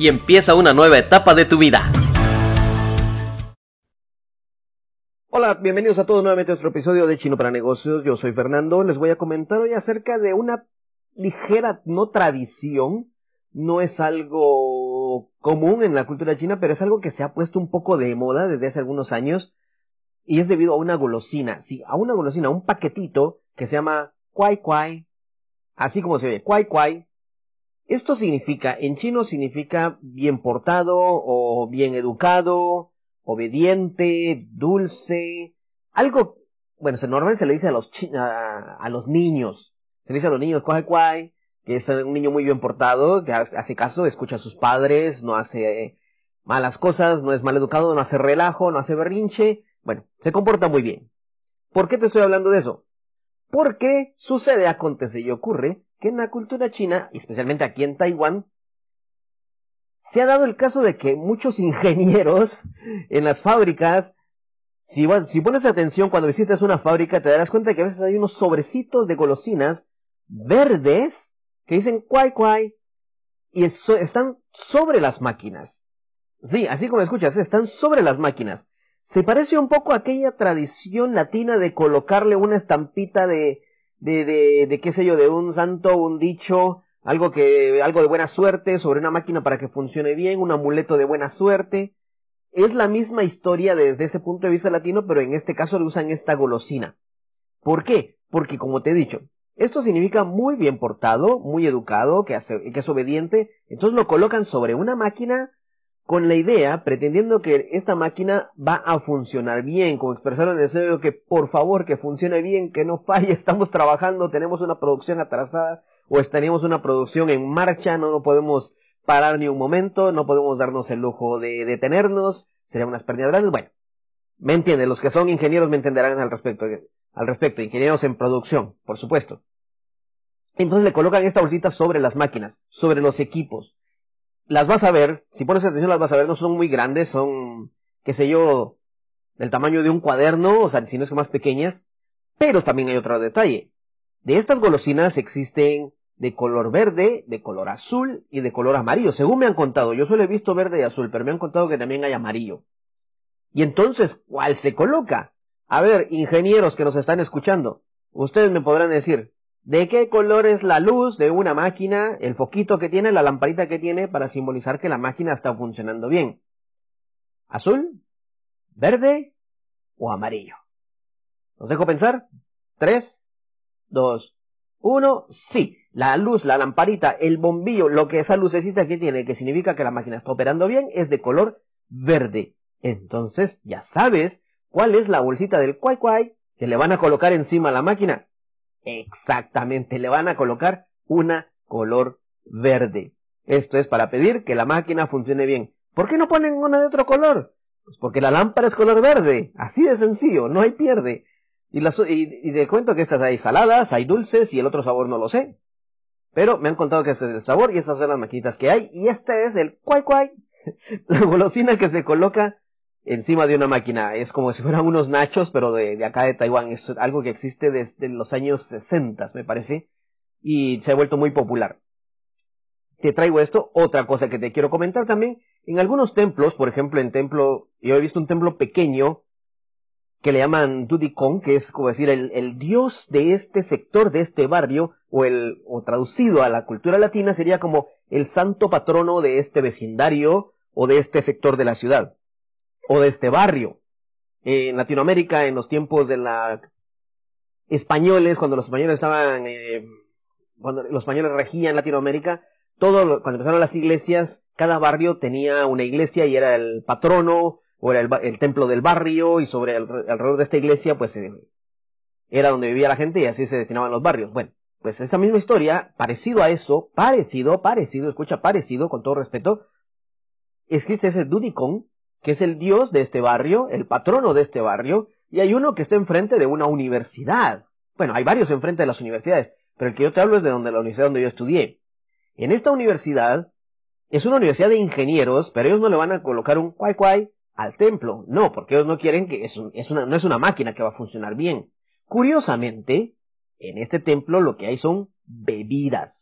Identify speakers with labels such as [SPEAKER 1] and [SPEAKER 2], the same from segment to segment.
[SPEAKER 1] y empieza una nueva etapa de tu vida. Hola, bienvenidos a todos nuevamente a nuestro episodio de Chino para Negocios. Yo soy Fernando. Les voy a comentar hoy acerca de una ligera no tradición. No es algo común en la cultura china, pero es algo que se ha puesto un poco de moda desde hace algunos años. Y es debido a una golosina. Sí, a una golosina, un paquetito que se llama Kwai Kwai. Así como se oye, Kwai Kwai esto significa, en chino significa bien portado o bien educado, obediente, dulce, algo, bueno, normalmente se le dice a los, a, los niños, se le dice a los niños, coge cuai, que es un niño muy bien portado, que hace caso, escucha a sus padres, no hace malas cosas, no es mal educado, no hace relajo, no hace berrinche, bueno, se comporta muy bien. ¿Por qué te estoy hablando de eso? Porque sucede, acontece y ocurre que en la cultura china, especialmente aquí en Taiwán, se ha dado el caso de que muchos ingenieros en las fábricas, si, pones atención cuando visitas una fábrica, te darás cuenta que a veces hay unos sobrecitos de golosinas verdes que dicen cuai cuai y están sobre las máquinas. Sí, así como escuchas, están sobre las máquinas. Se parece un poco a aquella tradición latina de colocarle una estampita de, de, de, de qué sé yo, de un santo, un dicho, algo que, algo de buena suerte sobre una máquina para que funcione bien, un amuleto de buena suerte. Es la misma historia desde ese punto de vista latino, pero en este caso le usan esta golosina. ¿Por qué? Porque como te he dicho, esto significa muy bien portado, muy educado, que, hace, que es obediente, entonces lo colocan sobre una máquina con la idea, pretendiendo que esta máquina va a funcionar bien, como expresaron el deseo que por favor que funcione bien, que no falle, estamos trabajando, tenemos una producción atrasada o tenemos una producción en marcha, no, no podemos parar ni un momento, no podemos darnos el lujo de detenernos, serían unas pérdidas grandes, bueno, me entienden, los que son ingenieros me entenderán al respecto, al respecto, ingenieros en producción, por supuesto. Entonces le colocan esta bolsita sobre las máquinas, sobre los equipos, las vas a ver, si pones atención las vas a ver, no son muy grandes, son, qué sé yo, del tamaño de un cuaderno, o sea, si no es que más pequeñas, pero también hay otro detalle. De estas golosinas existen de color verde, de color azul y de color amarillo, según me han contado. Yo solo he visto verde y azul, pero me han contado que también hay amarillo. Y entonces, ¿cuál se coloca? A ver, ingenieros que nos están escuchando, ustedes me podrán decir, ¿De qué color es la luz de una máquina, el foquito que tiene, la lamparita que tiene para simbolizar que la máquina está funcionando bien? ¿Azul? ¿Verde? ¿O amarillo? ¿Os dejo pensar? Tres, dos, uno, sí. La luz, la lamparita, el bombillo, lo que esa lucecita que tiene, que significa que la máquina está operando bien, es de color verde. Entonces, ya sabes cuál es la bolsita del cuay cuay que le van a colocar encima a la máquina. Exactamente, le van a colocar una color verde. Esto es para pedir que la máquina funcione bien. ¿Por qué no ponen una de otro color? Pues porque la lámpara es color verde. Así de sencillo, no hay pierde. Y, las, cuento que estas hay saladas, hay dulces y el otro sabor no lo sé. Pero me han contado que ese es el sabor y esas son las maquinitas que hay. Y este es el cuay cuay. La golosina que se coloca encima de una máquina. Es como si fueran unos nachos, pero de, de, acá de Taiwán. Es algo que existe desde los años 60, me parece, y se ha vuelto muy popular. Te traigo esto, otra cosa que te quiero comentar también. En algunos templos, por ejemplo, en templo, yo he visto un templo pequeño que le llaman Dudikong, que es como decir el, el dios de este sector, de este barrio, o el, o traducido a la cultura latina sería como el santo patrono de este vecindario o de este sector de la ciudad o de este barrio. en Latinoamérica, en los tiempos de la españoles, cuando los españoles estaban, eh, cuando los españoles regían Latinoamérica, todo, cuando empezaron las iglesias, cada barrio tenía una iglesia y era el patrono, o era el, templo del barrio, y sobre el, alrededor de esta iglesia, pues eh, era donde vivía la gente y así se destinaban los barrios. Bueno, pues esa misma historia, parecido a eso, parecido, parecido, escucha, parecido, con todo respeto, existe ese Dudicon, que es el dios de este barrio, el patrono de este barrio, y hay uno que está enfrente de una universidad. Bueno, hay varios enfrente de las universidades, pero el que yo te hablo es de donde la universidad donde yo estudié. En esta universidad es una universidad de ingenieros, pero ellos no le van a colocar un cuay cuay al templo. No, porque ellos no quieren que es una, no es una máquina que va a funcionar bien. Curiosamente, en este templo lo que hay son bebidas.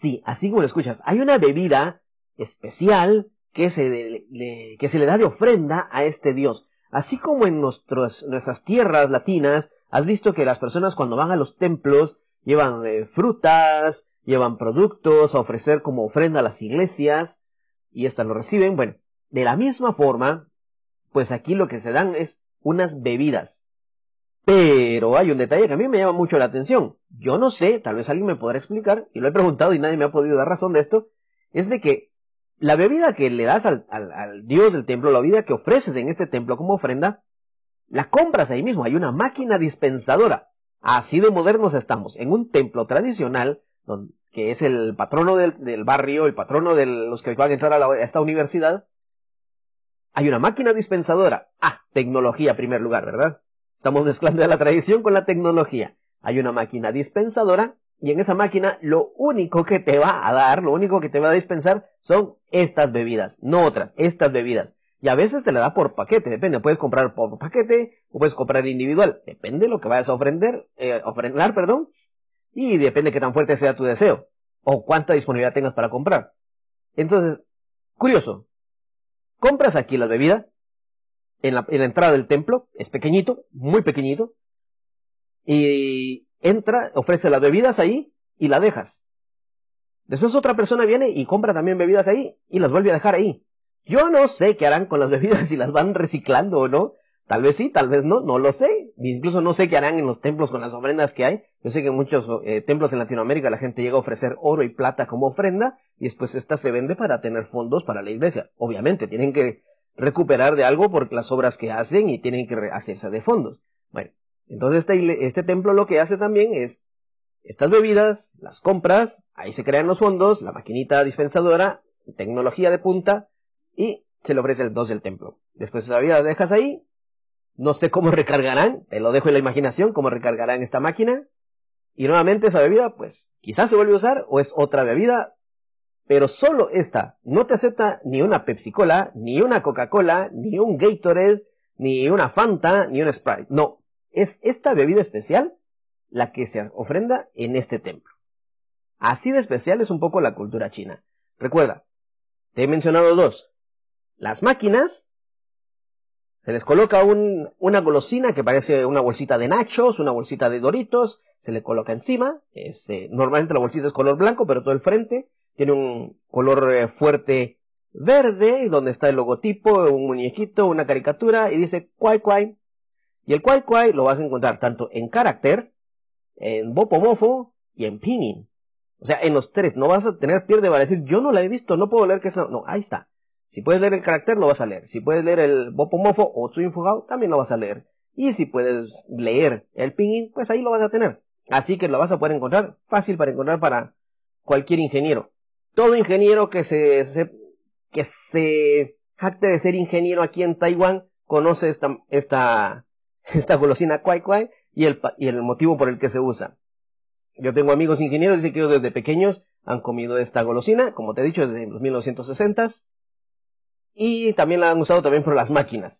[SPEAKER 1] Sí, así como lo escuchas, hay una bebida especial que se, le, que se le da de ofrenda a este Dios. Así como en nuestras tierras latinas, has visto que las personas cuando van a los templos llevan eh, frutas, llevan productos a ofrecer como ofrenda a las iglesias y estas lo reciben. Bueno, de la misma forma, pues aquí lo que se dan es unas bebidas. Pero hay un detalle que a mí me llama mucho la atención. Yo no sé, tal vez alguien me podrá explicar, y lo he preguntado y nadie me ha podido dar razón de esto, es de que la bebida que le das al, al, dios del templo, la bebida que ofreces en este templo como ofrenda, la compras ahí mismo. Hay una máquina dispensadora. Así de modernos estamos. En un templo tradicional, donde, que es el patrono del, barrio, el patrono de los que van a entrar a, a esta universidad, hay una máquina dispensadora. Ah, tecnología primer lugar, ¿verdad? Estamos mezclando la tradición con la tecnología. Hay una máquina dispensadora y en esa máquina lo único que te va a dar, lo único que te va a dispensar son estas bebidas, no otras, estas bebidas. Y a veces te la da por paquete, depende, puedes comprar por paquete o puedes comprar individual, depende de lo que vayas a ofrender, eh, ofrendar, perdón, y depende de qué tan fuerte sea tu deseo o cuánta disponibilidad tengas para comprar. Entonces, curioso, compras aquí las bebidas en la, en la entrada del templo, es pequeñito, muy pequeñito, y entra, ofrece las bebidas ahí y la dejas. Después otra persona viene y compra también bebidas ahí y las vuelve a dejar ahí. Yo no sé qué harán con las bebidas, si las van reciclando o no. Tal vez sí, tal vez no, no lo sé. Incluso no sé qué harán en los templos con las ofrendas que hay. Yo sé que en muchos eh, templos en Latinoamérica la gente llega a ofrecer oro y plata como ofrenda y después esta se vende para tener fondos para la iglesia. Obviamente, tienen que recuperar de algo por las obras que hacen y tienen que hacerse de fondos. Bueno, entonces este, este templo lo que hace también es estas bebidas, las compras, ahí se crean los fondos, la maquinita dispensadora, tecnología de punta y se le ofrece el dos del templo. Después esa bebida la dejas ahí, no sé cómo recargarán, te lo dejo en la imaginación, cómo recargarán esta máquina y nuevamente esa bebida pues quizás se vuelve a usar o es otra bebida, pero solo esta no te acepta ni una Pepsi Cola, ni una Coca-Cola, ni un Gatorade, ni una Fanta, ni un Sprite. No, es esta bebida especial la que se ofrenda en este templo. Así de especial es un poco la cultura china. Recuerda, te he mencionado dos. Las máquinas, se les coloca una golosina que parece una bolsita de nachos, una bolsita de doritos, se le coloca encima. Eh, normalmente la bolsita es color blanco, pero todo el frente tiene un color eh, fuerte verde, donde está el logotipo, un muñequito, una caricatura, y dice Kwai Kwai y el Kwai Kwai lo vas a encontrar tanto en carácter, en Bopomofo y en Pinyin. O sea, en los tres. No vas a tener pierde para decir, yo no la he visto, no puedo leer que eso. No, ahí está. Si puedes leer el carácter, lo vas a leer. Si puedes leer el Bopomofo o su Infogao, también lo vas a leer. Y si puedes leer el Pinyin, pues ahí lo vas a tener. Así que lo vas a poder encontrar fácil para encontrar para cualquier ingeniero. Todo ingeniero que se, se que se jacte de ser ingeniero aquí en Taiwán conoce esta, esta esta golosina Kwai Kwai y el, y el motivo por el que se usa. Yo tengo amigos ingenieros y que ellos desde pequeños han comido esta golosina, como te he dicho, desde los 1960 y también la han usado también por las máquinas.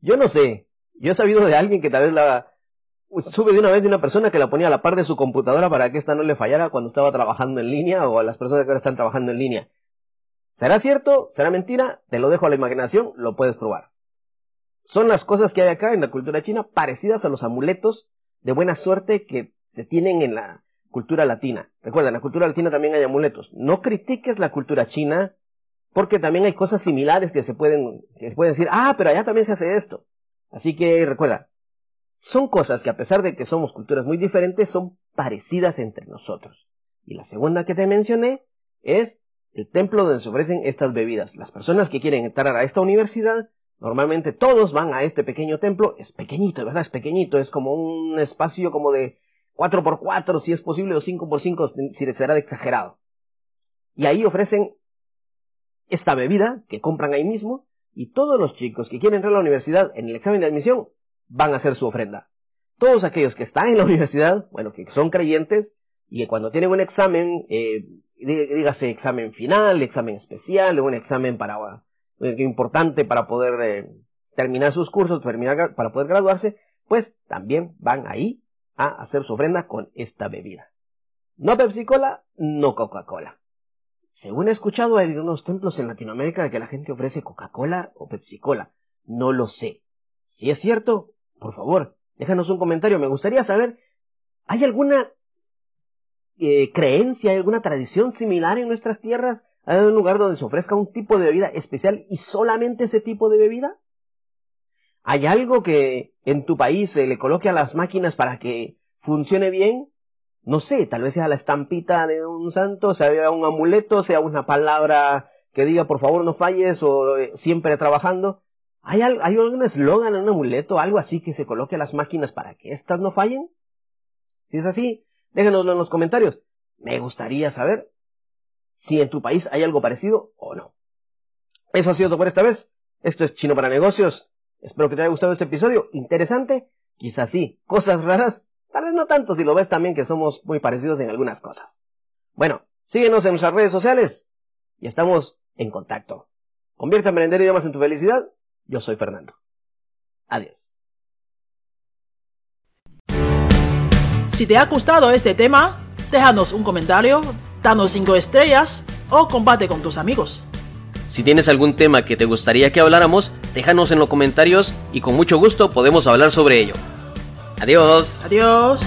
[SPEAKER 1] Yo no sé, yo he sabido de alguien que tal vez la sube de una vez de una persona que la ponía a la par de su computadora para que esta no le fallara cuando estaba trabajando en línea o a las personas que ahora están trabajando en línea. ¿Será cierto? ¿Será mentira? Te lo dejo a la imaginación, lo puedes probar. Son las cosas que hay acá en la cultura china parecidas a los amuletos de buena suerte que se tienen en la cultura latina. Recuerda, en la cultura latina también hay amuletos. No critiques la cultura china porque también hay cosas similares que se pueden, que se pueden decir, ah, pero allá también se hace esto. Así que recuerda, son cosas que a pesar de que somos culturas muy diferentes, son parecidas entre nosotros. Y la segunda que te mencioné es el templo donde se ofrecen estas bebidas. Las personas que quieren entrar a esta universidad Normalmente todos van a este pequeño templo, es pequeñito, ¿verdad? Es pequeñito, es como un espacio como de 4x4 si es posible o 5x5 si será exagerado. Y ahí ofrecen esta bebida que compran ahí mismo y todos los chicos que quieren entrar a la universidad en el examen de admisión van a hacer su ofrenda. Todos aquellos que están en la universidad, bueno, que son creyentes y que cuando tienen un examen, eh, dígase examen final, examen especial, un examen para importante para poder eh, terminar sus cursos, terminar, para poder graduarse, pues también van ahí a hacer su ofrenda con esta bebida. No Pepsi Cola, no Coca-Cola. Según he escuchado, hay algunos templos en Latinoamérica de que la gente ofrece Coca-Cola o Pepsi Cola. No lo sé. Si es cierto, por favor, déjanos un comentario. Me gustaría saber, ¿hay alguna eh, creencia, hay alguna tradición similar en nuestras tierras? ¿Hay un lugar donde se ofrezca un tipo de bebida especial y solamente ese tipo de bebida? ¿Hay algo que en tu país se le coloque a las máquinas para que funcione bien? no sé, tal vez sea la estampita de un santo, sea un amuleto, sea una palabra que diga por favor no falles o eh, siempre trabajando. ¿Hay, ¿Hay algún eslogan, un amuleto, algo así que se coloque a las máquinas para que éstas no fallen? Si es así, déjenoslo en los comentarios. Me gustaría saber si en tu país hay algo parecido o no. Eso ha sido todo por esta vez. Esto es Chino para Negocios. Espero que te haya gustado este episodio. Interesante, quizás sí, cosas raras, Tal vez no tanto si lo ves también que somos muy parecidos en algunas cosas. Bueno, síguenos en nuestras redes sociales y estamos en contacto. Convierte a aprender idiomas en tu felicidad. Yo soy Fernando. Adiós.
[SPEAKER 2] Si te ha gustado este tema, déjanos un comentario, danos 5 estrellas o comparte con tus amigos.
[SPEAKER 3] Si tienes algún tema que te gustaría que habláramos, déjanos en los comentarios y con mucho gusto podemos hablar sobre ello. Adiós.
[SPEAKER 2] Adiós.